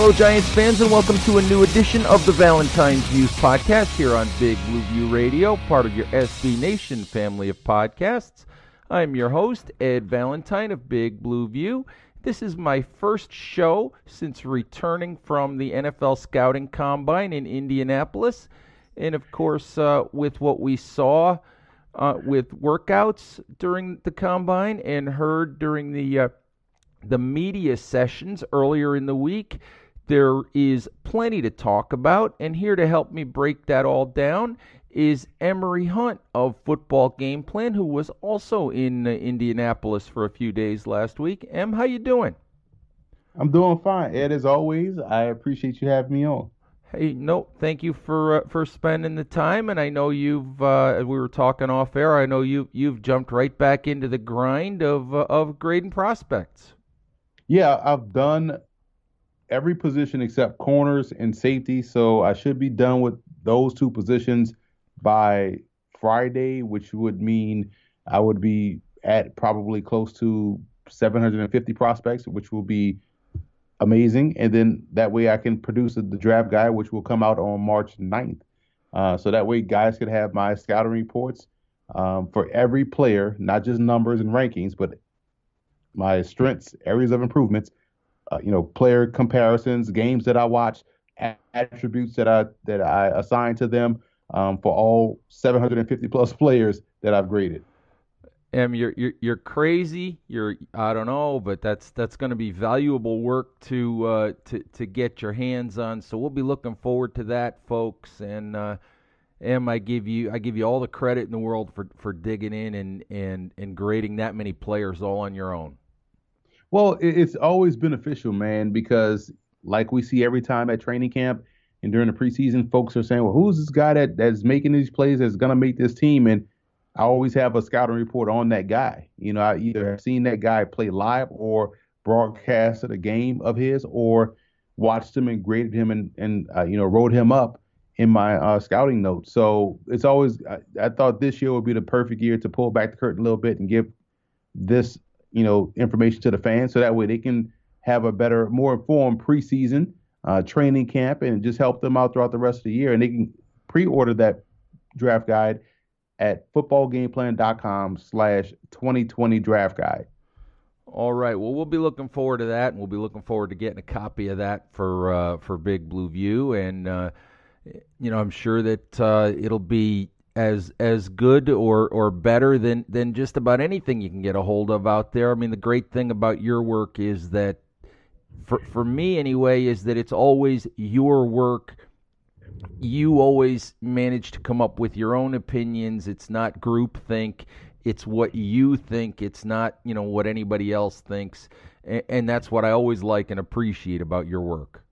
Hello, Giants fans, and welcome to a new edition of the Valentine's Views podcast here on Big Blue View Radio, part of your SB Nation family of podcasts. I'm your host, Ed Valentine of Big Blue View. This is my first show since returning from the NFL Scouting Combine in Indianapolis. And of course, uh, with what we saw uh, with workouts during the combine and heard during the uh, the media sessions earlier in the week, there is plenty to talk about, and here to help me break that all down is Emory Hunt of Football Game Plan, who was also in uh, Indianapolis for a few days last week. Em, how you doing? I'm doing fine, Ed. As always, I appreciate you having me on. Hey, no, thank you for uh, for spending the time, and I know you've. Uh, we were talking off air. I know you you've jumped right back into the grind of uh, of grading prospects. Yeah, I've done every position except corners and safety. So I should be done with those two positions by Friday, which would mean I would be at probably close to 750 prospects, which will be amazing. And then that way I can produce the draft guide, which will come out on March 9th. Uh, so that way guys could have my scouting reports um, for every player, not just numbers and rankings, but my strengths, areas of improvements, uh, you know, player comparisons, games that I watch, attributes that I that I assign to them um, for all 750 plus players that I've graded. Em, you're you're you're crazy. You're I don't know, but that's that's going to be valuable work to uh, to to get your hands on. So we'll be looking forward to that, folks. And uh, Em, I give you I give you all the credit in the world for for digging in and and and grading that many players all on your own. Well, it's always beneficial, man, because like we see every time at training camp and during the preseason, folks are saying, "Well, who's this guy that that's making these plays that's to make this team?" And I always have a scouting report on that guy. You know, I either have seen that guy play live or broadcasted a game of his, or watched him and graded him and and uh, you know wrote him up in my uh, scouting notes. So it's always I, I, thought this year would be the perfect year to pull back the curtain a little bit and give this you know, information to the fans so that way they can have a better, more informed preseason uh, training camp and just help them out throughout the rest of the year. And they can pre-order that draft guide at footballgameplan.com slash 2020 draft guide. All right. Well, we'll be looking forward to that, and we'll be looking forward to getting a copy of that for uh, for Big Blue View. And uh, you know, I'm sure that uh, it'll be as as good or or better than than just about anything you can get a hold of out there. I mean, the great thing about your work is that for for me anyway is that it's always your work. You always manage to come up with your own opinions. It's not group think. It's what you think. It's not, you know, what anybody else thinks. And, and that's what I always like and appreciate about your work.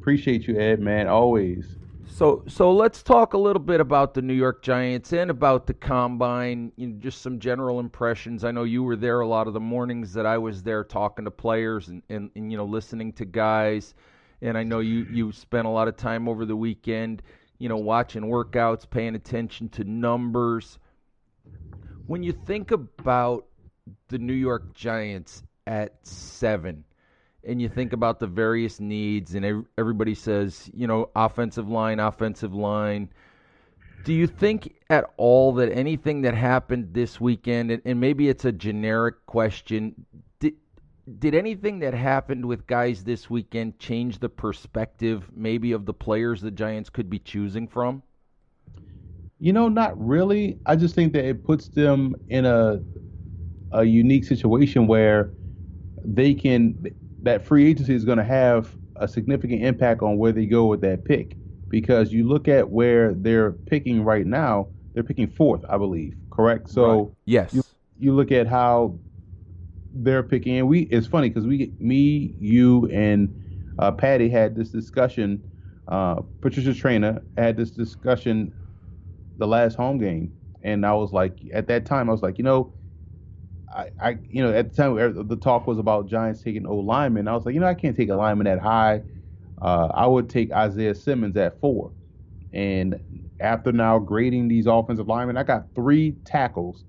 Appreciate you, Ed, man. Always. So, so let's talk a little bit about the New York Giants and about the combine. You know, just some general impressions. I know you were there a lot of the mornings that I was there, talking to players and, and, and you know listening to guys. and I know you you spent a lot of time over the weekend, you know, watching workouts, paying attention to numbers. When you think about the New York Giants at seven, and you think about the various needs, and everybody says, you know, offensive line, offensive line. Do you think at all that anything that happened this weekend, and maybe it's a generic question, did, did anything that happened with guys this weekend change the perspective, maybe, of the players the Giants could be choosing from? You know, not really. I just think that it puts them in a a unique situation where they can that free agency is going to have a significant impact on where they go with that pick because you look at where they're picking right now, they're picking fourth, I believe, correct? So right. yes, you, you look at how they're picking, and we it's funny because we, me, you, and uh, Patty had this discussion. Uh, Patricia Traina had this discussion the last home game, and I was like, at that time, I was like, you know, I, I, you know, at the time the talk was about Giants taking O lineman. I was like, you know, I can't take a lineman that high. Uh, I would take Isaiah Simmons at four. And after now grading these offensive linemen, I got three tackles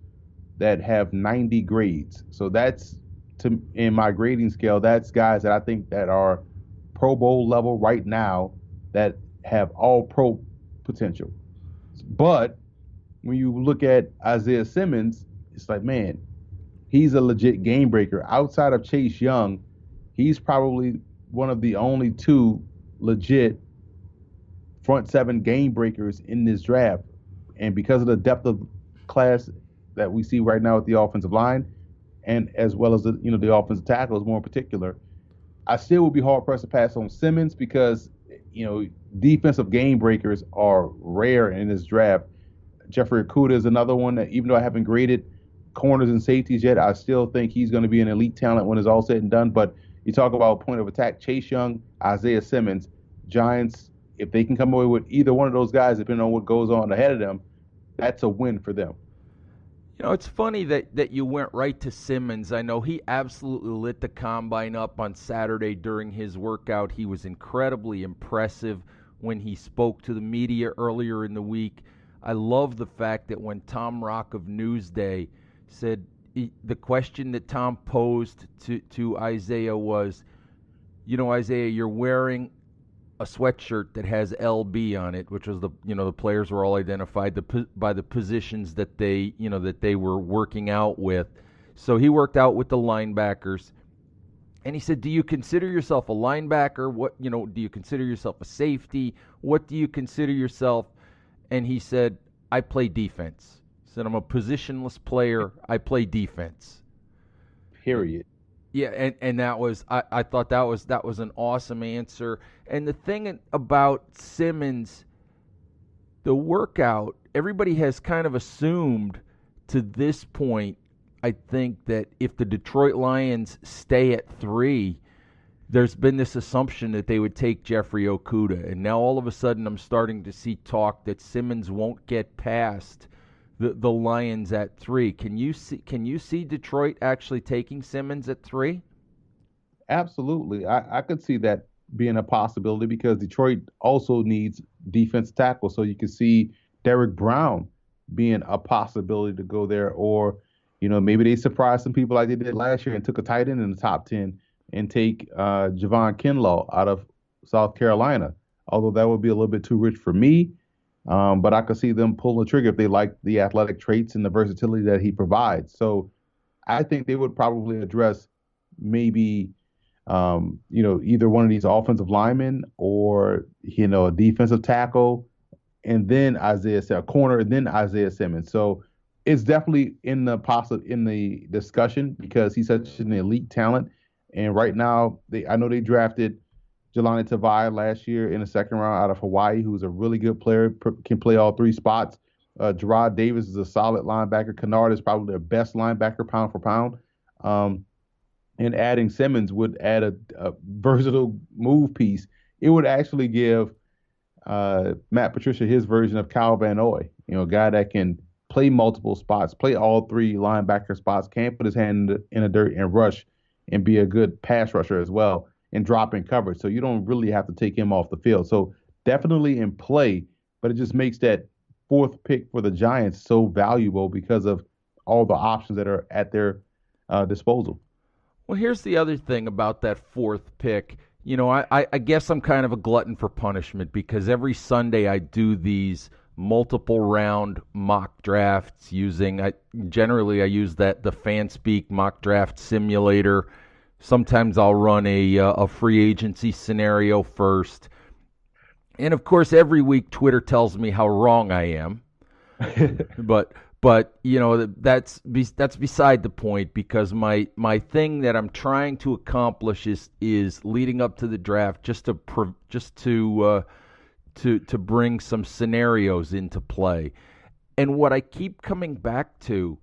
that have 90 grades. So that's to in my grading scale, that's guys that I think that are Pro Bowl level right now that have all pro potential. But when you look at Isaiah Simmons, it's like, man, he's a legit game breaker. Outside of Chase Young, he's probably one of the only two legit front seven game breakers in this draft. And because of the depth of class that we see right now with the offensive line, and as well as the you know the offensive tackles more in particular, I still would be hard pressed to pass on Simmons because you know defensive game breakers are rare in this draft. Jeffrey Okudah is another one that even though I haven't graded corners and safeties yet. I still think he's going to be an elite talent when it's all said and done. But you talk about point of attack, Chase Young, Isaiah Simmons, Giants. If they can come away with either one of those guys, depending on what goes on ahead of them, that's a win for them. You know, it's funny that, that you went right to Simmons. I know he absolutely lit the combine up on Saturday during his workout. He was incredibly impressive when he spoke to the media earlier in the week. I love the fact that when Tom Rock of Newsday said he, the question that Tom posed to, to Isaiah was, you know, Isaiah, you're wearing a sweatshirt that has LB on it, which was the you know the players were all identified the, by the positions that they you know that they were working out with. So he worked out with the linebackers, and he said, "Do you consider yourself a linebacker? What you know? Do you consider yourself a safety? What do you consider yourself?" And he said, "I play defense." Said I'm a positionless player. I play defense. Period. Yeah, and, and that was I, I thought that was that was an awesome answer. And the thing about Simmons, the workout, everybody has kind of assumed to this point, I think that if the Detroit Lions stay at three, there's been this assumption that they would take Jeffrey Okudah. And now all of a sudden I'm starting to see talk that Simmons won't get past the the Lions at three. Can you see can you see Detroit actually taking Simmons at three? Absolutely, I, I could see that being a possibility because Detroit also needs defense tackle. So you can see Derrick Brown being a possibility to go there, or you know maybe they surprise some people like they did last year and took a tight end in the top ten and take uh, Javon Kinlaw out of South Carolina. Although that would be a little bit too rich for me. Um, but I could see them pulling the trigger if they like the athletic traits and the versatility that he provides. So I think they would probably address maybe, um, you know, either one of these offensive linemen or, you know, a defensive tackle and then Isaiah a corner and then Isaiah Simmons. So it's definitely in the possible in the discussion because he's such an elite talent. And right now, they I know they drafted Jahlani Tavai last year in the second round out of Hawaii, who's a really good player, can play all three spots. Uh, Jarrad Davis is a solid linebacker. Kinnard is probably their best linebacker pound for pound. Um, and adding Simmons would add a, a, versatile move piece. It would actually give uh, Matt Patricia his version of Kyle Van Noy, you know, a guy that can play multiple spots, play all three linebacker spots, can put his hand in the dirt and rush and be a good pass rusher as well and drop in coverage. So you don't really have to take him off the field. So definitely in play, but it just makes that fourth pick for the Giants so valuable because of all the options that are at their uh, disposal. Well, here's the other thing about that fourth pick. You know, I, I guess I'm kind of a glutton for punishment because every Sunday I do these multiple round mock drafts using I generally I use that the FanSpeak mock draft simulator. Sometimes I'll run a uh, a free agency scenario first. And of course every week Twitter tells me how wrong I am. but but you know that's that's beside the point because my my thing that I'm trying to accomplish is is leading up to the draft just to just to uh, to to bring some scenarios into play. And what I keep coming back to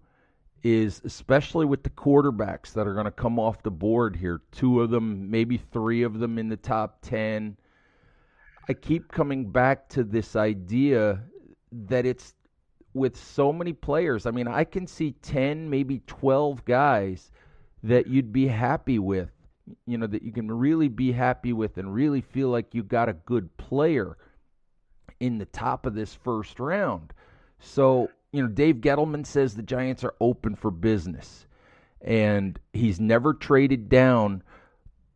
is especially with the quarterbacks that are going to come off the board here, two of them, maybe three of them in the top 10. I keep coming back to this idea that it's with so many players. I mean, I can see 10, maybe 12 guys that you'd be happy with, you know, that you can really be happy with and really feel like you got a good player in the top of this first round. So, you know, Dave Gettleman says the Giants are open for business and he's never traded down.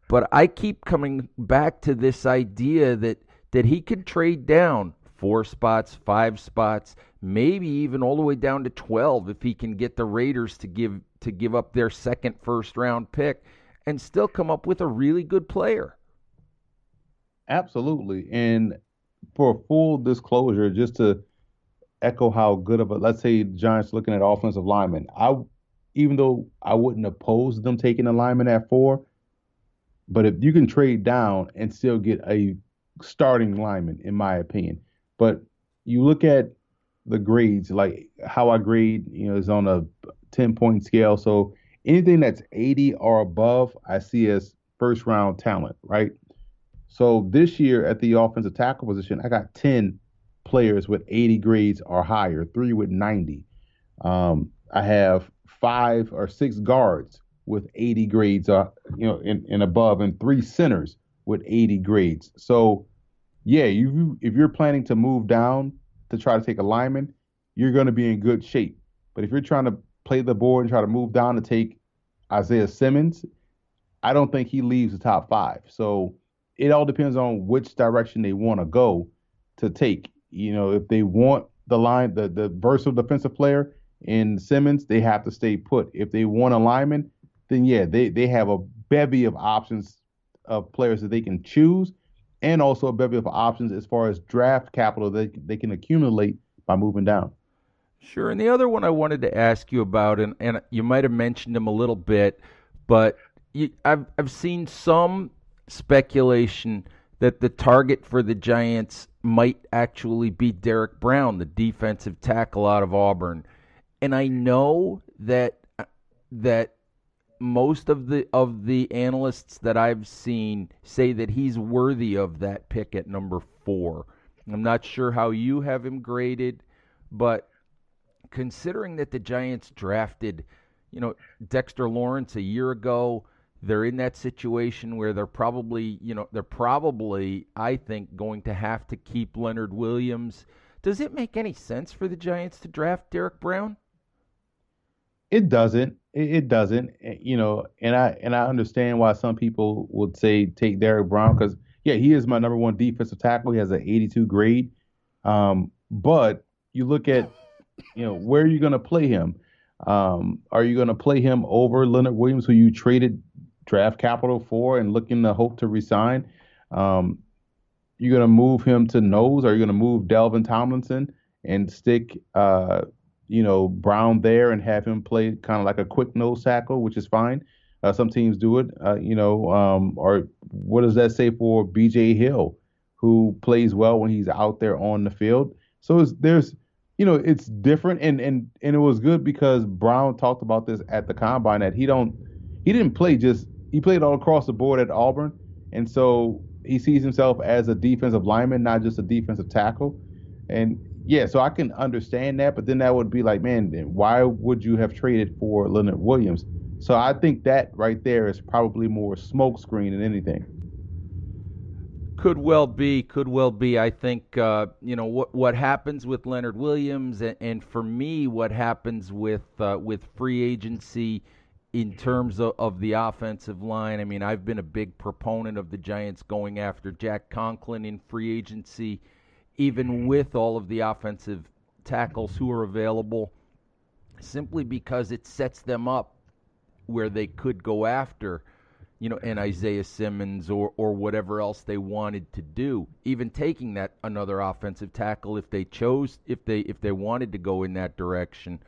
But I keep coming back to this idea that that he could trade down four spots, five spots, maybe even all the way down to 12 if he can get the Raiders to give to give up their second first round pick and still come up with a really good player. Absolutely. And for full disclosure, just to echo how good of a let's say Giants looking at offensive linemen, I even though I wouldn't oppose them taking a lineman at four, but if you can trade down and still get a starting lineman, in my opinion. But you look at the grades, like how I grade, you know, is on a 10 point scale. So anything that's 80 or above, I see as first round talent, right? So this year at the offensive tackle position, I got 10 players with 80 grades or higher, three with 90. Um, I have five or six guards with 80 grades, uh, you know, and, and above, and three centers with 80 grades. So, yeah, you if you're planning to move down to try to take a lineman, you're going to be in good shape. But if you're trying to play the board and try to move down to take Isaiah Simmons, I don't think he leaves the top five. So it all depends on which direction they want to go to take. You know, if they want the line, the the versatile defensive player in Simmons, they have to stay put. If they want a lineman, then yeah, they they have a bevy of options of players that they can choose, and also a bevy of options as far as draft capital that they can accumulate by moving down. Sure. And the other one I wanted to ask you about, and, and you might have mentioned him a little bit, but you, I've I've seen some speculation that the target for the Giants might actually be Derrick Brown, the defensive tackle out of Auburn. And I know that uh, that most of the of the analysts that I've seen say that he's worthy of that pick at number 4. I'm not sure how you have him graded, but considering that the Giants drafted, you know, Dexter Lawrence a year ago, they're in that situation where they're probably, you know, they're probably, I think, going to have to keep Leonard Williams. Does it make any sense for the Giants to draft Derrick Brown? It doesn't. It, doesn't. Eh, you know, and I and I understand why some people would say take Derrick Brown because yeah, he is my number one defensive tackle. He has an 82 grade. Um, but you look at, you know, where are you going to play him? Um, are you going to play him over Leonard Williams, who you traded draft capital for and looking to hope to resign. Um, you're going to move him to nose, or you're going to move Dalvin Tomlinson and stick, uh, you know, Brown there and have him play kind of like a quick nose tackle, which is fine. Uh, some teams do it, uh, you know, um, or what does that say for B.J. Hill, who plays well when he's out there on the field? So there's, you know, it's different, and and and it was good because Brown talked about this at the combine that he don't, he didn't play just he played all across the board at Auburn, and so he sees himself as a defensive lineman, not just a defensive tackle. And yeah, so I can understand that, but then that would be like, man, why would you have traded for Leonard Williams? So I think that right there is probably more smokescreen than anything. Could well be, could well be. I think uh, you know what what happens with Leonard Williams, and, and for me, what happens with uh, with free agency in terms of, of the offensive line. I mean, I've been a big proponent of the Giants going after Jack Conklin in free agency, even with all of the offensive tackles who are available, simply because it sets them up where they could go after you know, and Isaiah Simmons or or whatever else they wanted to do. Even taking that another offensive tackle if they chose if they if they wanted to go in that direction.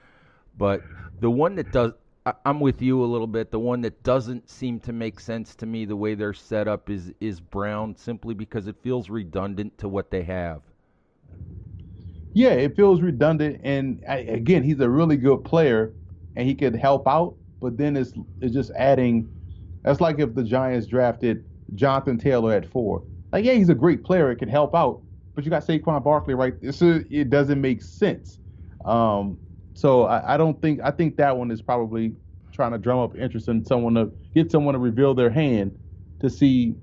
But the one that does I, I'm with you a little bit. The one that doesn't seem to make sense to me the way they're set up is is Brown simply because it feels redundant to what they have. Yeah, it feels redundant, and again, he's a really good player, and he could help out. But then it's it's just adding that's like if the Giants drafted Jonathan Taylor at four. Like, yeah, he's a great player. It can help out, but you got Saquon Barkley right. So it doesn't make sense. Um, so I, I, don't think I think that one is probably trying to drum up interest in someone to get someone to reveal their hand to see,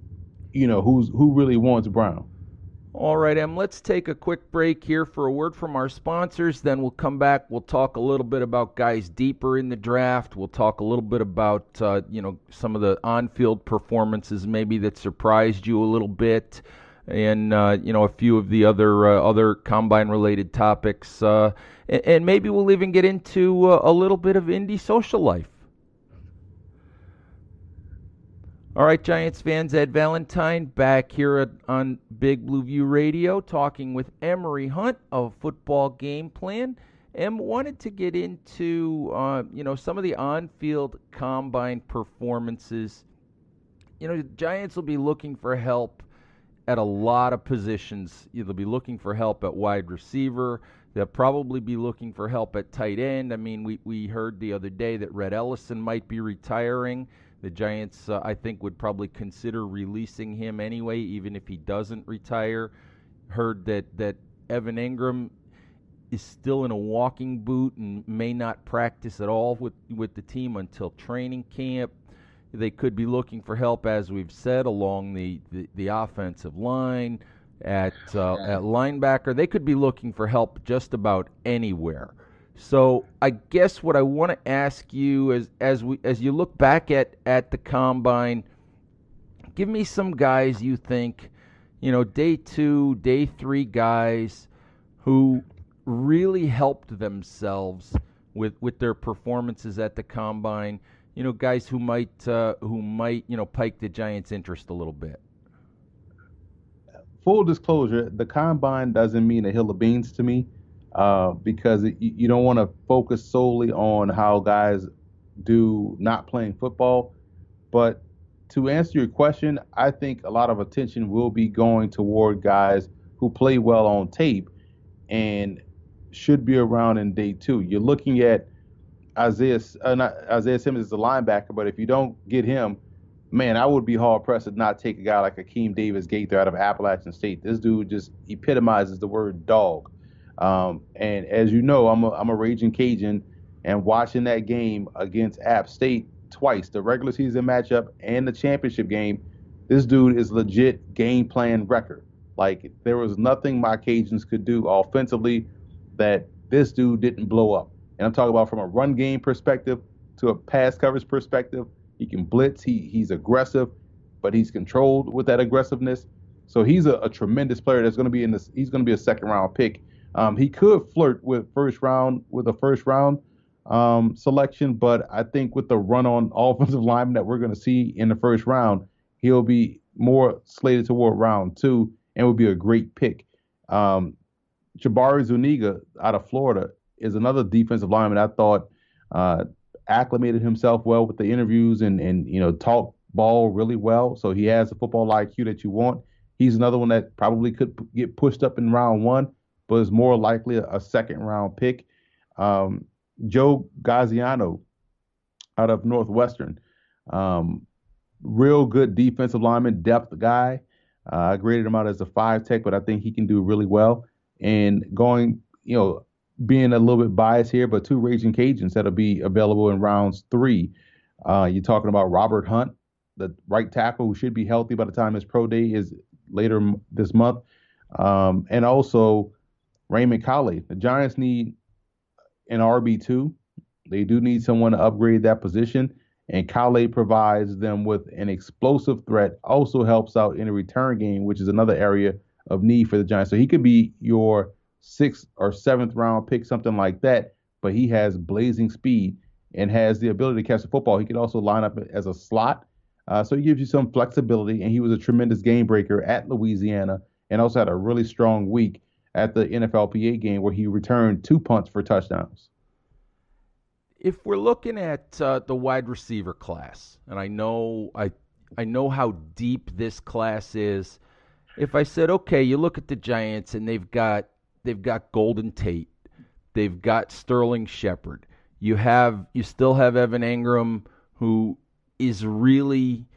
you know, who's who really wants Brown. All right, Em, let's take a quick break here for a word from our sponsors. Then we'll come back. We'll talk a little bit about guys deeper in the draft. We'll talk a little bit about, uh, you know, some of the on field performances maybe that surprised you a little bit. And uh, you know a few of the other uh, other combine related topics, uh, and, and, maybe we'll even get into uh, a little bit of Indy social life. All right, Giants fans, Ed Valentine back here on Big Blue View Radio talking with Emory Hunt of Football Game Plan. And wanted to get into, uh, you know, some of the on-field combine performances. You know, Giants will be looking for help at a lot of positions. They'll be looking for help at wide receiver. They'll probably be looking for help at tight end. I mean, we, we heard the other day that Rhett Ellison might be retiring. The Giants, uh, I think, would probably consider releasing him anyway, even if he doesn't retire. Heard that that Evan Engram is still in a walking boot and may not practice at all with with the team until training camp. They could be looking for help, as we've said, along the the, the offensive line at uh, at linebacker. They could be looking for help just about anywhere. So I guess what I want to ask you is, as we as you look back at at the combine, give me some guys you think, you know, day two, day three guys who really helped themselves with with their performances at the combine. You know, guys who might uh, who might you know pike the Giants' interest a little bit. Full disclosure: the combine doesn't mean a hill of beans to me uh, because it, you don't want to focus solely on how guys do not playing football. But to answer your question, I think a lot of attention will be going toward guys who play well on tape and should be around in day two. You're looking at Isaiah, uh, not, Isaiah Simmons is a linebacker, but if you don't get him, man, I would be hard pressed to not take a guy like Akeem Davis Gaither out of Appalachian State. This dude just epitomizes the word dog. Um, and as you know, I'm a, I'm a raging Cajun, and watching that game against App State twice, the regular season matchup and the championship game, this dude is legit game plan record. Like there was nothing my Cajuns could do offensively that this dude didn't blow up. And I'm talking about from a run game perspective to a pass coverage perspective. He can blitz. He he's aggressive, but he's controlled with that aggressiveness. So he's a, a tremendous player. That's going to be in this. He's going to be a second round pick um, he could flirt with first round with a first round um, selection, but I think with the run on offensive lineman that we're going to see in the first round, he'll be more slated toward round two and would be a great pick. Um, Jabari Zuniga out of Florida is another defensive lineman I thought uh, acclimated himself well with the interviews and and you know talked ball really well. So he has the football IQ that you want. He's another one that probably could get pushed up in round one but is more likely a, a second round pick. Um, Joe Gaziano out of Northwestern, um, real good defensive lineman, depth guy. Uh, I graded him out as a five tech, but I think he can do really well. And going, you know, being a little bit biased here, but two Raging Cajuns that'll be available in rounds three. Uh, you're talking about Robert Hunt, the right tackle who should be healthy by the time his pro day is later this month. Um, and also Raymond Calais. The Giants need an RB2. They do need someone to upgrade that position. And Calais provides them with an explosive threat, also helps out in the return game, which is another area of need for the Giants. So he could be your sixth or seventh round pick, something like that. But he has blazing speed and has the ability to catch the football. He could also line up as a slot. Uh, so he gives you some flexibility. And he was a tremendous game breaker at Louisiana and also had a really strong week at the NFLPA game where he returned two punts for touchdowns. If we're looking at uh, the wide receiver class, and I know I I know how deep this class is. If I said, okay, you look at the Giants and they've got they've got Golden Tate, they've got Sterling Shepard, you have you still have Evan Engram, who is really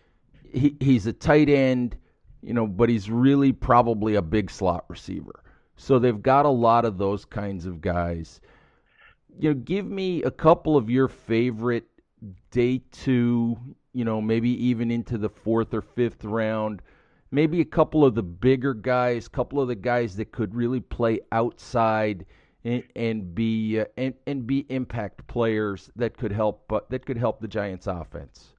he, he's a tight end, you know, but he's really probably a big slot receiver. So they've got a lot of those kinds of guys. You know, give me a couple of your favorite day two, you know, maybe even into the fourth or fifth round. Maybe a couple of the bigger guys, couple of the guys that could really play outside and, and be uh, and, and be impact players that could help uh, that could help the Giants offense.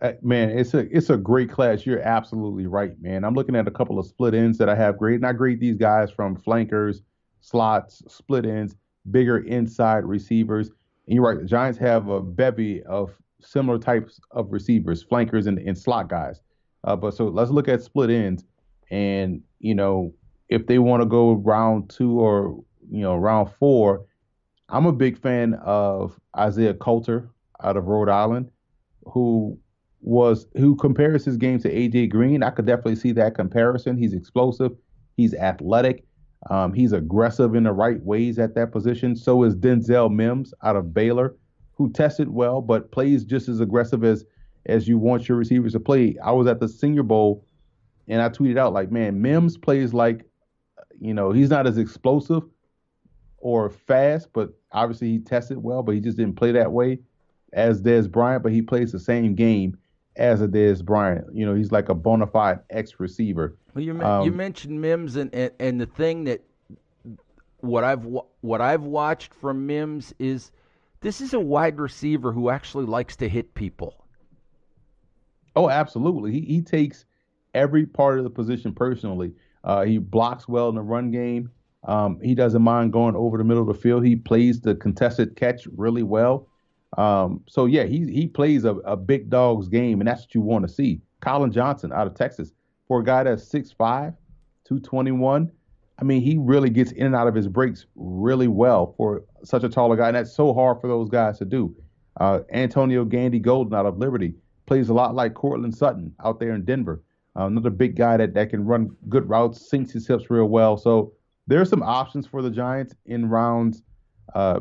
Uh, man, it's a it's a great class. You're absolutely right, man. I'm looking at a couple of split ends that I have graded, and I grade these guys from flankers, slots, split ends, bigger inside receivers. And you're right, the Giants have a bevy of similar types of receivers, flankers and, and slot guys. Uh, but so let's look at split ends, and you know if they want to go round two or you know round four, I'm a big fan of Isaiah Coulter out of Rhode Island, who was who compares his game to AJ Green. I could definitely see that comparison. He's explosive, he's athletic, um, he's aggressive in the right ways at that position. So is Denzel Mims out of Baylor, who tested well but plays just as aggressive as as you want your receivers to play. I was at the Senior Bowl and I tweeted out like, man, Mims plays like, you know, he's not as explosive or fast, but obviously he tested well, but he just didn't play that way as Dez Bryant, but he plays the same game as a Dez Bryant. You know, he's like a bona fide X receiver. Well, you, um, you mentioned Mims, and, and, and the thing that what I've what I've watched from Mims is this is a wide receiver who actually likes to hit people. Oh, absolutely. He he takes every part of the position personally. Uh, he blocks well in the run game. Um, he doesn't mind going over the middle of the field. He plays the contested catch really well. Um, so yeah, he he plays a, a big dog's game, and that's what you want to see. Collin Johnson out of Texas, for a guy that's 6'5", 221, I mean, he really gets in and out of his breaks really well for such a taller guy, and that's so hard for those guys to do. Uh, Antonio Gandy Golden out of Liberty plays a lot like Courtland Sutton out there in Denver. Uh, another big guy that, that can run good routes, sinks his hips real well. So there are some options for the Giants in rounds uh,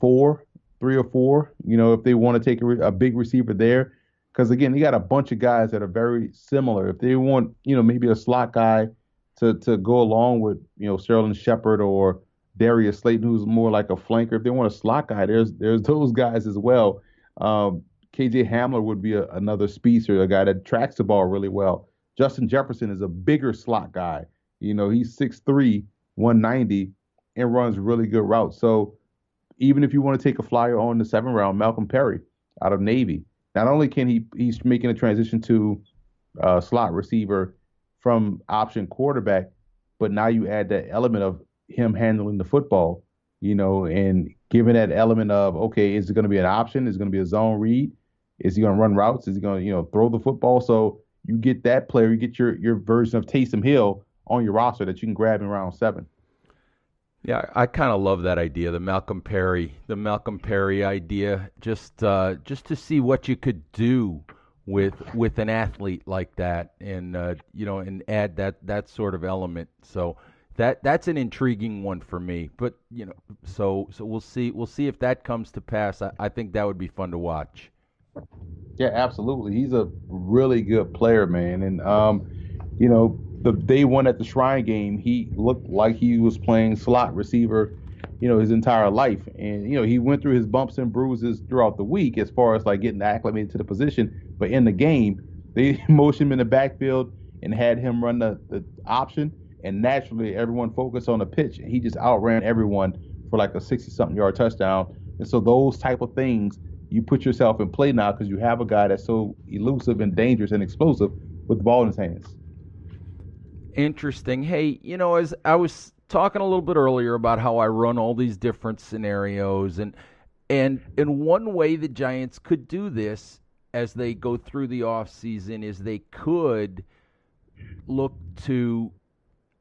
four three or four. You know, if they want to take a, a big receiver there, because again, they got a bunch of guys that are very similar. If they want, you know, maybe a slot guy to to go along with, you know, Sterling Shepard or Darius Slayton, who's more like a flanker. If they want a slot guy, there's there's those guys as well. Um, KJ Hamler would be a, another speedster, a guy that tracks the ball really well. Justin Jefferson is a bigger slot guy. You know, he's 6'3", 190, and runs really good routes. So even if you want to take a flyer on the seventh round, Malcolm Perry out of Navy. Not only can he he's making a transition to uh, slot receiver from option quarterback, but now you add that element of him handling the football, you know, and given that element of okay, is it going to be an option? Is it going to be a zone read? Is he going to run routes? Is he going to you know throw the football? So you get that player, you get your your version of Taysom Hill on your roster that you can grab in round seven. Yeah, I kind of love that idea, the Malcolm Perry, the Malcolm Perry idea, just uh, just to see what you could do with with an athlete like that, and uh, you know, and add that that sort of element. So that that's an intriguing one for me. But you know, so so we'll see we'll see if that comes to pass. I, I think that would be fun to watch. Yeah, absolutely. He's a really good player, man, and um, you know, the day one at the Shrine game, he looked like he was playing slot receiver, you know, his entire life. And you know, he went through his bumps and bruises throughout the week as far as like getting acclimated to the position. But in the game, they motioned him in the backfield, and had him run the, the option, and naturally everyone focused on the pitch, and he just outran everyone for like a 60 something yard touchdown. And so those type of things, you put yourself in play now because you have a guy that's so elusive and dangerous and explosive with the ball in his hands. Interesting. Hey, you know, as I was talking a little bit earlier about how I run all these different scenarios and and in one way the Giants could do this as they go through the off season is they could look to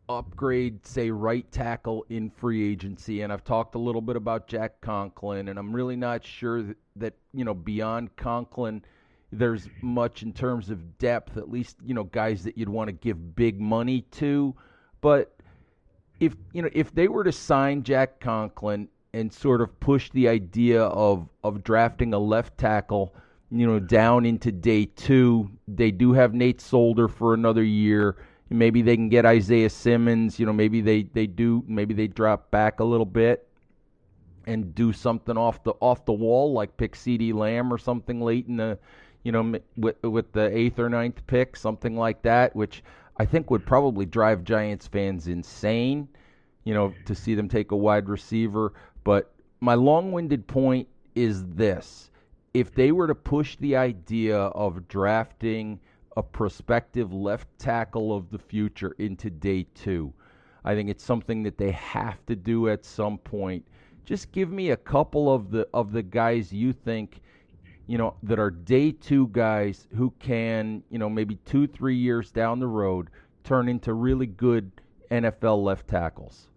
upgrade, say, right tackle in free agency. And I've talked a little bit about Jack Conklin, and I'm really not sure that, you know, beyond Conklin, there's much in terms of depth, at least, you know, guys that you'd want to give big money to. But if, you know, if they were to sign Jack Conklin and sort of push the idea of, of drafting a left tackle, you know, down into day two, they do have Nate Solder for another year Maybe they can get Isaiah Simmons. You know, maybe they, they do. Maybe they drop back a little bit and do something off the off the wall, like pick CeeDee Lamb or something late in the, you know, with with the eighth or ninth pick, something like that, which I think would probably drive Giants fans insane. You know, to see them take a wide receiver. But my long-winded point is this: if they were to push the idea of drafting a prospective left tackle of the future into day two. I think it's something that they have to do at some point. Just give me a couple of the of the guys you think, you know, that are day two guys who can, you know, maybe two, three years down the road turn into really good NFL left tackles.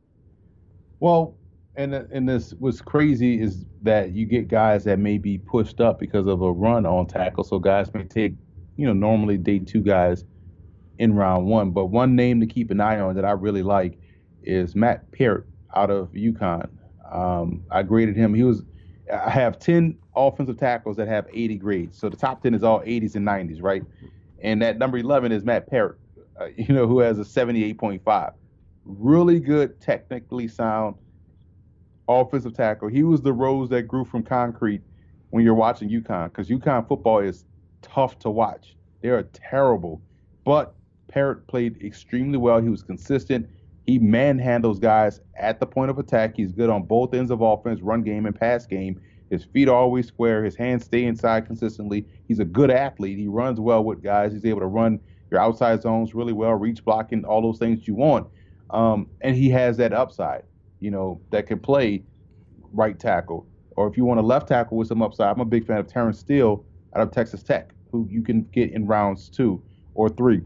Well, and and this what's crazy is that you get guys that may be pushed up because of a run on tackle. So guys may take you know, normally day two guys in round one. But one name to keep an eye on that I really like is Matt Peart out of UConn. Um, I graded him. He was. I have ten offensive tackles that have 80 grades. So the top 10 is all 80s and 90s, right? And that number 11 is Matt Parrott, uh, you know, who has a 78.5. Really good, technically sound offensive tackle. He was the rose that grew from concrete when you're watching UConn because UConn football is tough to watch. They are terrible. But Parrott played extremely well. He was consistent. He manhandles guys at the point of attack. He's good on both ends of offense, run game and pass game. His feet are always square. His hands stay inside consistently. He's a good athlete. He runs well with guys. He's able to run your outside zones really well, reach blocking, all those things you want. Um, and he has that upside, you know, that can play right tackle. Or if you want a left tackle with some upside, I'm a big fan of Terence Steele out of Texas Tech who you can get in rounds two or three.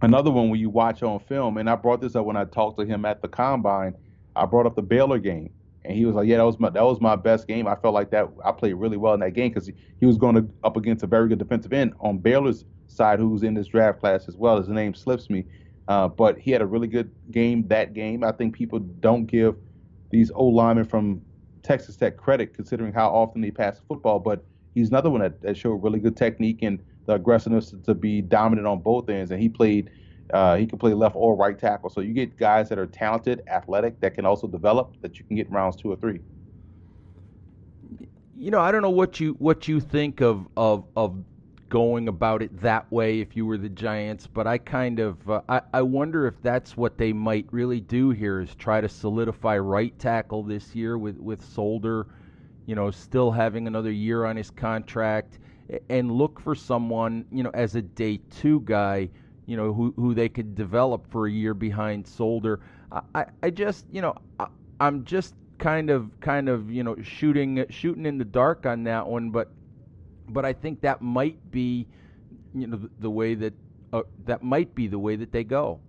Another one when you watch on film, and I brought this up when I talked to him at the combine. I brought up the Baylor game, and he was like, "Yeah, that was my that was my best game. I felt like that I played really well in that game because he, was going to, up against a very good defensive end on Baylor's side, who's in this draft class as well. His name slips me, uh, but he had a really good game that game. I think people don't give these old linemen from Texas Tech credit considering how often they pass the football, but he's another one that, that showed really good technique and the aggressiveness to, to be dominant on both ends. And he played, uh, he can play left or right tackle. So you get guys that are talented, athletic, that can also develop that you can get rounds two or three. You know, I don't know what you what you think of of of going about it that way if you were the Giants, but I kind of uh, I, I wonder if that's what they might really do here is try to solidify right tackle this year with with Solder you know, still having another year on his contract, and look for someone, you know, as a day two guy, you know, who, who they could develop for a year behind Solder. I, I just, you know, I, I'm just kind of, kind of, you know, shooting, shooting in the dark on that one, but, but I think that might be, you know, the, the way that, uh, that might be the way that they go.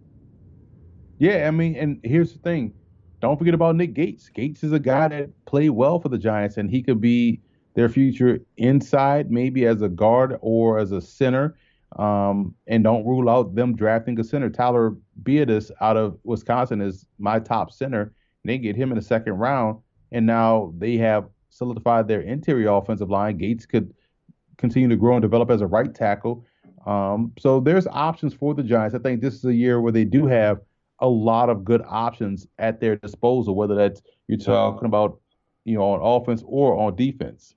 Yeah, I mean, and here's the thing don't forget about Nick Gates. Gates is a guy that played well for the Giants, and he could be their future inside, maybe as a guard or as a center. Um, and don't rule out them drafting a center. Tyler Biadasz out of Wisconsin is my top center. And they get him in the second round, and now they have solidified their interior offensive line. Gates could continue to grow and develop as a right tackle. Um, so there's options for the Giants. I think this is a year where they do have a lot of good options at their disposal, whether that's you're talking about, you know, on offense or on defense.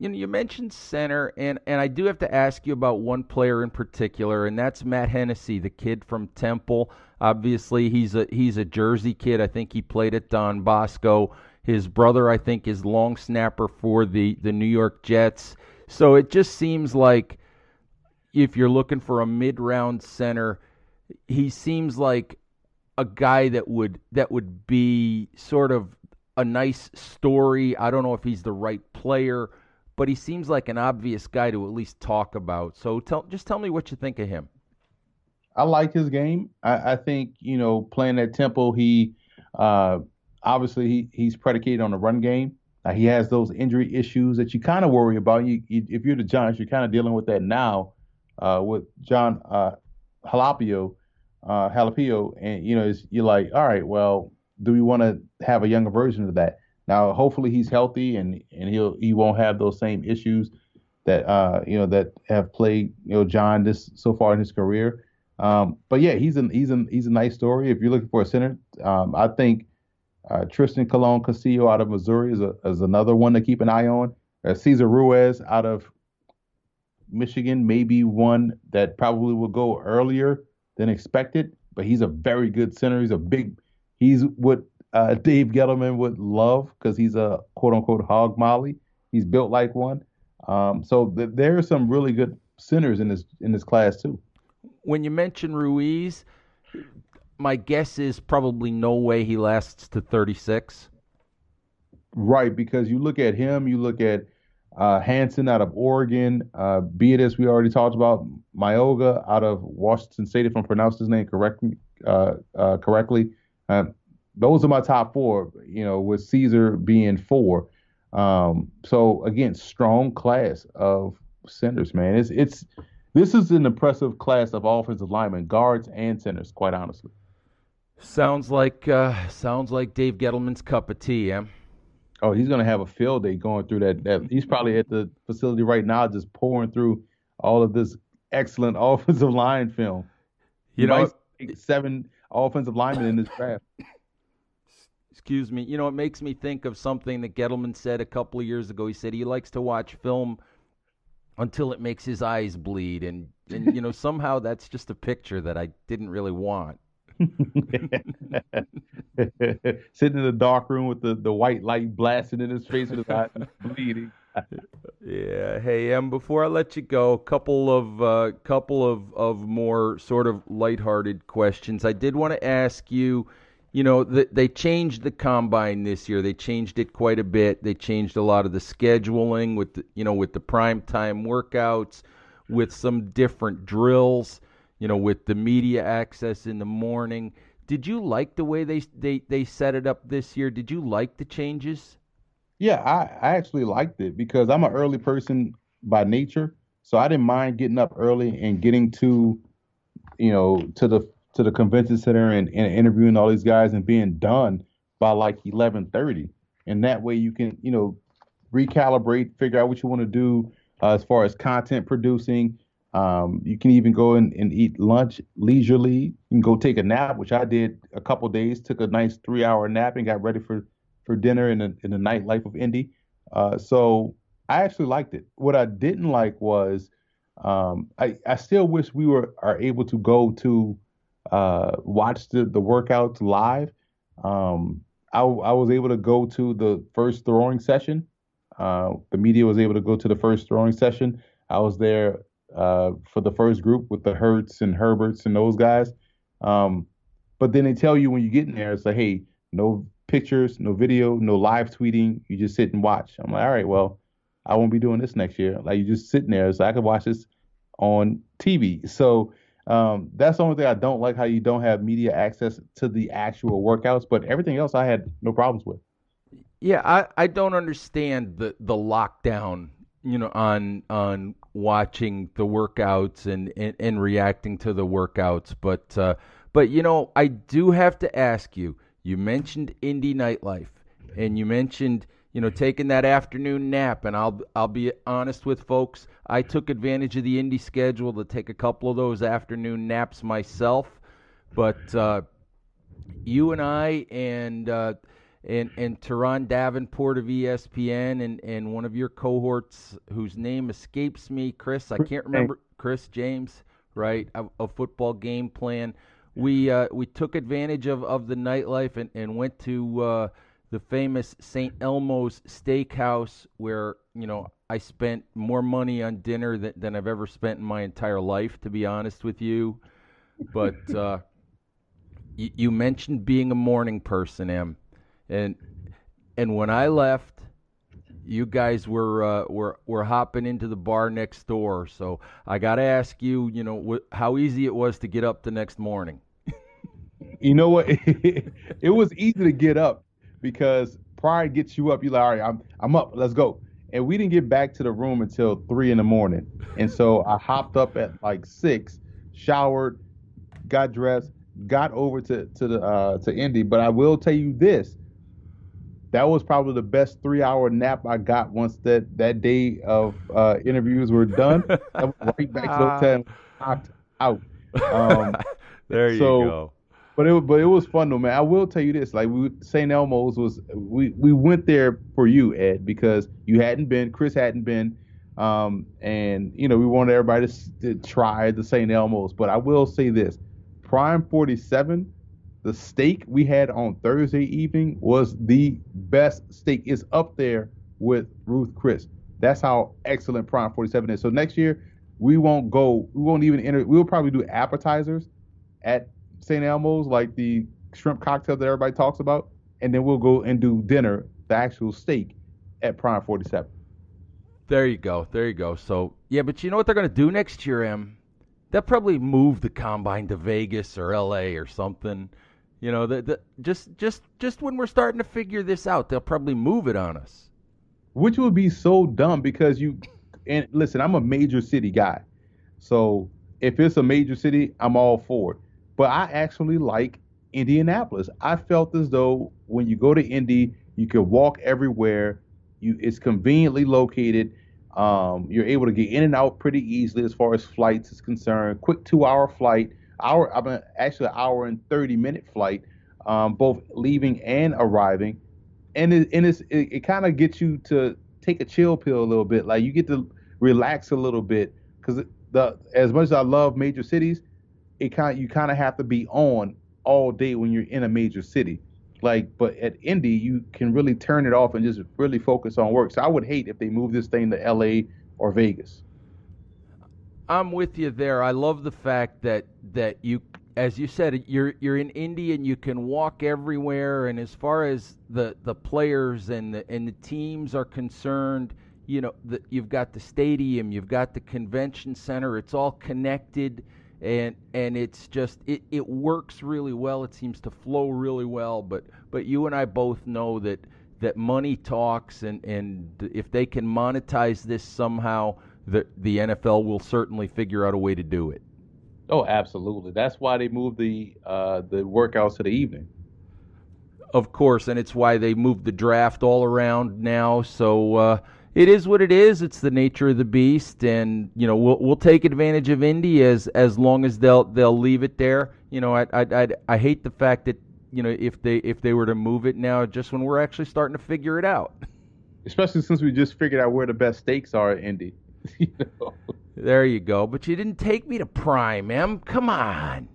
You know, you mentioned center, and and I do have to ask you about one player in particular, and that's Matt Hennessy, the kid from Temple. Obviously, he's a he's a Jersey kid. I think he played at Don Bosco. His brother, I think, is long snapper for the the New York Jets. So it just seems like if you're looking for a mid round center, he seems like a guy that would that would be sort of a nice story. I don't know if he's the right player, but he seems like an obvious guy to at least talk about. So tell just tell me what you think of him. I like his game. I, I think you know playing at Temple, he uh, obviously he, he's predicated on the run game. Uh, he has those injury issues that you kind of worry about. You, you, if you're the Giants, you're kind of dealing with that now uh, with John uh, Halapio, uh, Halapio, and you know you're like, all right, well, do we want to have a younger version of that? Now, hopefully, he's healthy and and he'll he won't have those same issues that uh you know that have plagued you know John this so far in his career. Um, but yeah, he's a he's a he's a nice story. If you're looking for a center, um, I think uh, Trystan Colon Castillo out of Missouri is a, is another one to keep an eye on. Uh, Cesar Ruiz out of Michigan may be one that probably will go earlier than expected, but he's a very good center. He's a big He's what uh, Dave Gettleman would love because he's a quote unquote hog molly. He's built like one. Um, so th- there are some really good centers in this in this class too. When you mention Ruiz, my guess is probably no way he lasts to 36. Right, because you look at him, you look at uh, Hanson out of Oregon, uh, Biadasz, we already talked about, Myoga out of Washington State, if I'm pronounced his name correctly. Uh, uh correctly. Those are my top four, you know, with Cesar being four. Um, so again, strong class of centers, man. It's it's this is an impressive class of offensive linemen, guards and centers, quite honestly. Sounds like uh, sounds like Dave Gettleman's cup of tea, yeah. Oh, he's gonna have a field day going through that. That he's probably at the facility right now, just pouring through all of this excellent offensive line film. You he know, seven offensive linemen in this draft. Excuse me. You know, it makes me think of something that Gettleman said a couple of years ago. He said he likes to watch film until it makes his eyes bleed, and and you know somehow that's just a picture that I didn't really want. Sitting in the dark room with the, the white light blasting in his face with his eyes bleeding. yeah. Hey, Em. before I let you go, a couple of uh, couple of of more sort of lighthearted questions. I did want to ask you. You know, the, they changed the combine this year. They changed it quite a bit. They changed a lot of the scheduling with the, you know with the prime time workouts, with some different drills. You know, with the media access in the morning. Did you like the way they they they set it up this year? Did you like the changes? Yeah, I, I actually liked it because I'm an early person by nature. So I didn't mind getting up early and getting to, you know, to the to the convention center and, and interviewing all these guys and being done by like 11:30. And that way you can, you know, recalibrate, figure out what you want to do uh, as far as content producing. Um, you can even go and, and eat lunch leisurely. You can go take a nap, which I did a couple days. Took a nice three hour nap and got ready for for dinner in the in the nightlife of Indy. Uh, so I actually liked it. What I didn't like was um, I I still wish we were are able to go to uh, watch the the workouts live. Um, I I was able to go to the first throwing session. Uh, the media was able to go to the first throwing session. I was there uh, for the first group with the Hurts and Herberts and those guys. Um, but then they tell you when you get in there, it's like, hey, no pictures, no video, no live tweeting. You just sit and watch. I'm like, all right, well, I won't be doing this next year. Like you just sitting there, so I could watch this on TV. So um, that's the only thing I don't like how you don't have media access to the actual workouts. But everything else, I had no problems with. Yeah, I, I don't understand the the lockdown. You know, on on watching the workouts and and, and reacting to the workouts, but uh, but you know, I do have to ask you you mentioned Indy nightlife, and you mentioned you know taking that afternoon nap. And I'll I'll be honest with folks. I took advantage of the Indy schedule to take a couple of those afternoon naps myself. But uh, you and I and uh, and and Turron Davenport of ESPN and and one of your cohorts whose name escapes me, Chris. I can't remember Chris James, right? A, a football game plan. We uh, we took advantage of, of the nightlife and, and went to uh, the famous St. Elmo's Steakhouse, where you know I spent more money on dinner than, than I've ever spent in my entire life, to be honest with you. But uh, you, you mentioned being a morning person, Em and and when I left, you guys were uh, were were hopping into the bar next door. So I got to ask you, you know, wh- how easy it was to get up the next morning. you know what? it was easy to get up because pride gets you up. You're like, all right, I'm I'm up. Let's go. And we didn't get back to the room until three in the morning. And so I hopped up at like six, showered, got dressed, got over to to the uh, to Indy. But I will tell you this: that was probably the best three hour nap I got once that that day of uh, interviews were done. right back to the hotel, knocked out. Um, there you so, go. But it but it was fun though, man. I will tell you this: like we St. Elmo's was we we went there for you, Ed, because you hadn't been, Chris hadn't been, um, and you know we wanted everybody to, to try the St. Elmo's. But I will say this: Prime 47 the steak we had on Thursday evening was the best steak. It's up there with Ruth Chris. That's how excellent Prime 47 is. So next year we won't go. We won't even enter. We'll probably do appetizers at St. Elmo's, like the shrimp cocktail that everybody talks about, and then we'll go and do dinner, the actual steak, at Prime 47. There you go. There you go. So yeah, but you know what they're gonna do next year, Em? They'll probably move the combine to Vegas or L.A. or something you know, the, the, just just just when we're starting to figure this out, they'll probably move it on us. Which would be so dumb because you and listen, I'm a major city guy. So if it's a major city, I'm all for it. But I actually like Indianapolis. I felt as though when you go to Indy, you can walk everywhere. You it's conveniently located. Um, you're able to get in and out pretty easily as far as flights is concerned. Quick two hour flight hour, I mean, actually an hour and 30 minute flight, um, both leaving and arriving. And it, and it's, it, it kind of gets you to take a chill pill a little bit. Like you get to relax a little bit because the as much as I love major cities, it kind you kind of have to be on all day when you're in a major city. Like, but at Indy, you can really turn it off and just really focus on work. So I would hate if they move this thing to L.A. or Vegas. I'm with you there. I love the fact that that you, as you said, you're you're in Indy and you can walk everywhere. And as far as the the players and the and the teams are concerned, you know, the, you've got the stadium, you've got the convention center. It's all connected, and and it's just it it works really well. It seems to flow really well. But but you and I both know that that money talks, and and if they can monetize this somehow the the NFL will certainly figure out a way to do it. Oh, absolutely. That's why they moved the uh, the workouts to the evening. Of course, and it's why they moved the draft all around now. So uh, it is what it is. It's the nature of the beast, and you know we'll we'll take advantage of Indy as as long as they'll they'll leave it there. You know, I I I, I hate the fact that you know if they if they were to move it now, just when we're actually starting to figure it out. Especially since we just figured out where the best stakes are at Indy. you know? There you go. But you didn't take me to Prime, Em. Come on.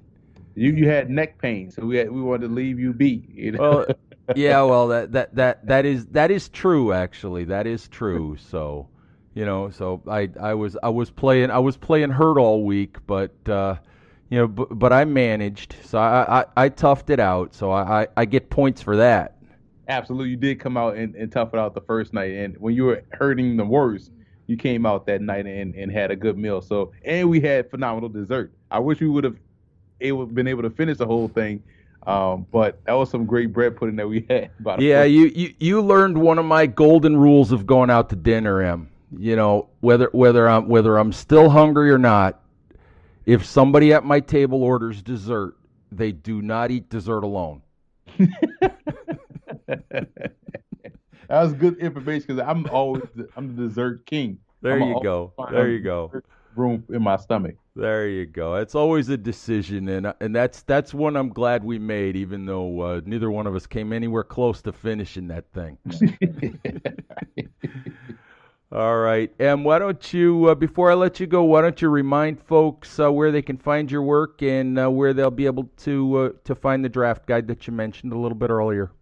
You you had neck pain, so we had, we wanted to leave you be. You know? Well, yeah. Well, that that that that is that is true. Actually, that is true. So, you know, so I I was I was playing I was playing hurt all week, but. uh you know, but, but I managed, so I, I, I toughed it out, so I, I, I get points for that. Absolutely, you did come out and, and tough it out the first night, and when you were hurting the worst, you came out that night and, and had a good meal. So and we had phenomenal dessert. I wish we would have able been able to finish the whole thing. Um, but that was some great bread pudding that we had. yeah, you, you you learned one of my golden rules of going out to dinner, Em. You know whether whether I'm whether I'm still hungry or not. If somebody at my table orders dessert, they do not eat dessert alone. that was good information because I'm always I'm the dessert king. There I'm you go. There you go. room in my stomach. There you go. It's always a decision, and and that's that's one I'm glad we made, even though uh, neither one of us came anywhere close to finishing that thing. All right, and why don't you, uh, before I let you go, why don't you remind folks uh, where they can find your work and uh, where they'll be able to uh, to find the draft guide that you mentioned a little bit earlier.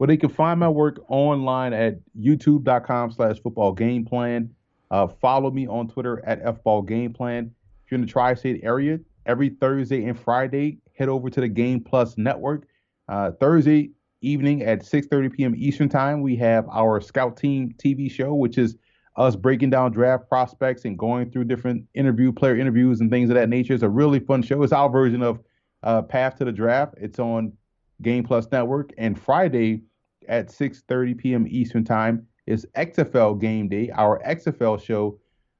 Well, they can find my work online at youtube.com/slash football game plan. Uh, follow me on Twitter at fball game plan. If you're in the tri-state area, every Thursday and Friday, head over to the Game Plus Network. Uh, Thursday evening at 6:30 p.m. Eastern Time, we have our Scout Team TV show, which is us breaking down draft prospects and going through different interview player interviews and things of that nature. It's a really fun show. It's our version of uh, Path to the Draft. It's on Game Plus Network. And Friday at 6:30 p.m. Eastern Time is XFL Game Day, our XFL show,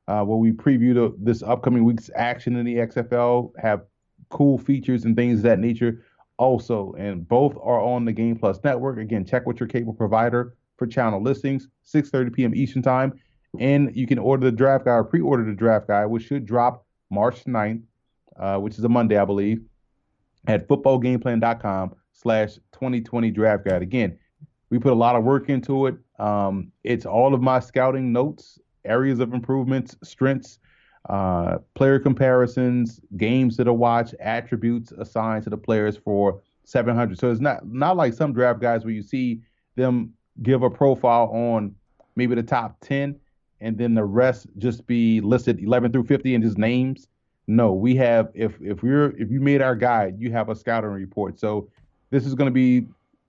uh, where we preview the, this upcoming week's action in the XFL, have cool features and things of that nature also. And both are on the Game Plus Network. Again, check with your cable provider for channel listings, 6:30 p.m. Eastern Time. And you can order the draft guide or pre-order the draft guide, which should drop March 9th, uh, which is a Monday, I believe, at footballgameplan.com slash 2020 draft guide. Again, we put a lot of work into it. Um, it's all of my scouting notes, areas of improvements, strengths, uh, player comparisons, games that are watched, attributes assigned to the players for 700. So it's not not like some draft guys where you see them give a profile on maybe the top 10 and then the rest just be listed 11 through 50 and just names. No, we have if if we're if you made our guide, you have a scouting report. So this is going to be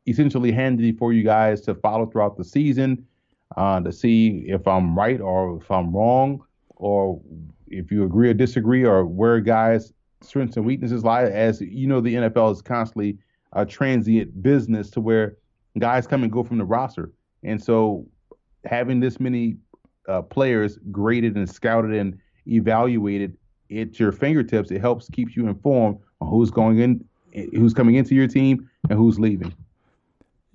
essentially handy for you guys to follow throughout the season uh, to see if I'm right or if I'm wrong or if you agree or disagree or where guys' strengths and weaknesses lie. As you know, the NFL is constantly a transient business to where guys come and go from the roster. And so having this many uh, players graded and scouted and evaluated at your fingertips, it helps keeps you informed on who's going in, who's coming into your team, and who's leaving.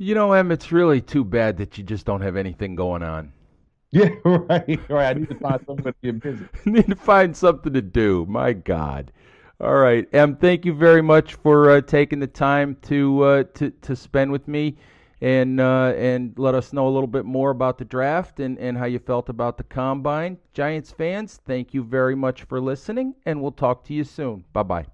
You know, Em, it's really too bad that you just don't have anything going on. Yeah, right, right. I need to find something to get busy. need to find something to do. My God. All right, Em. Thank you very much for uh, taking the time to uh, to to spend with me and uh, and let us know a little bit more about the draft and, and how you felt about the combine. Giants fans, thank you very much for listening, and we'll talk to you soon. Bye bye.